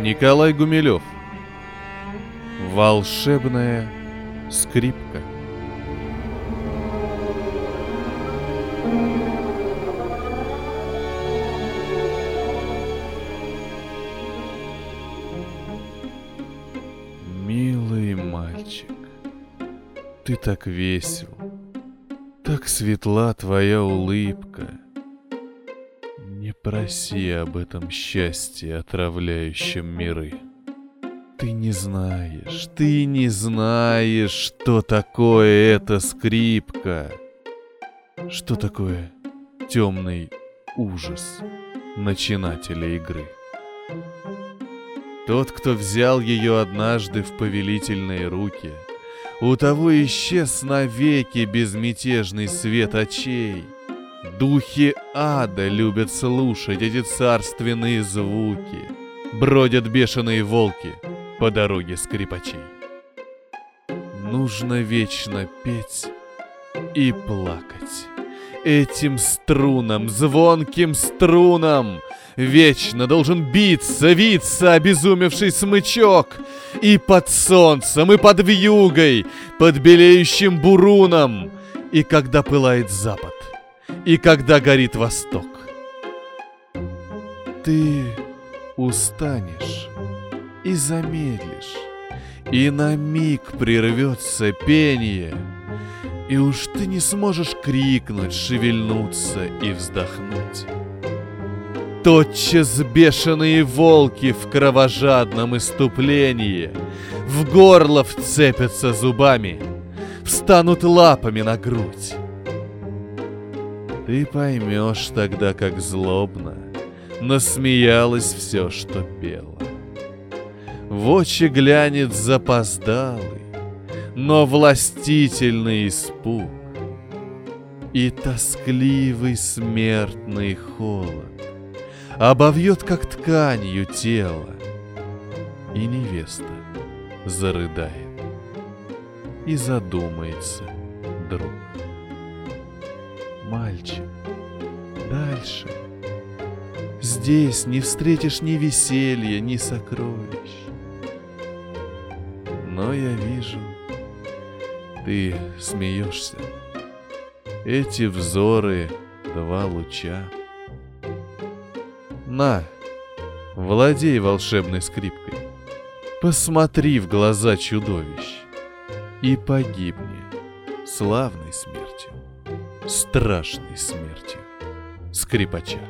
Николай Гумилев. Волшебная скрипка. Милый мальчик, ты так весел, так светла твоя улыбка. Не проси об этом счастье, отравляющем миры. Ты не знаешь, ты не знаешь, что такое эта скрипка. Что такое темный ужас начинателя игры. Тот, кто взял ее однажды в повелительные руки, у того исчез навеки безмятежный свет очей. Духи ада любят слушать эти царственные звуки. Бродят бешеные волки по дороге скрипачей. Нужно вечно петь и плакать. Этим струнам, звонким струнам, Вечно должен биться, виться обезумевший смычок. И под солнцем, и под вьюгой, под белеющим буруном. И когда пылает запад, и когда горит восток. Ты устанешь и замедлишь, и на миг прервется пение, и уж ты не сможешь крикнуть, шевельнуться и вздохнуть. Тотчас бешеные волки в кровожадном иступлении В горло вцепятся зубами, Встанут лапами на грудь. Ты поймешь тогда, как злобно Насмеялось все, что пело. В очи глянет запоздалый, Но властительный испуг И тоскливый смертный холод обовьет как тканью тело. И невеста зарыдает и задумается друг. Мальчик, дальше. Здесь не встретишь ни веселья, ни сокровищ. Но я вижу, ты смеешься. Эти взоры — два луча — на, владей волшебной скрипкой. Посмотри в глаза чудовищ и погибни славной смертью, страшной смертью скрипача.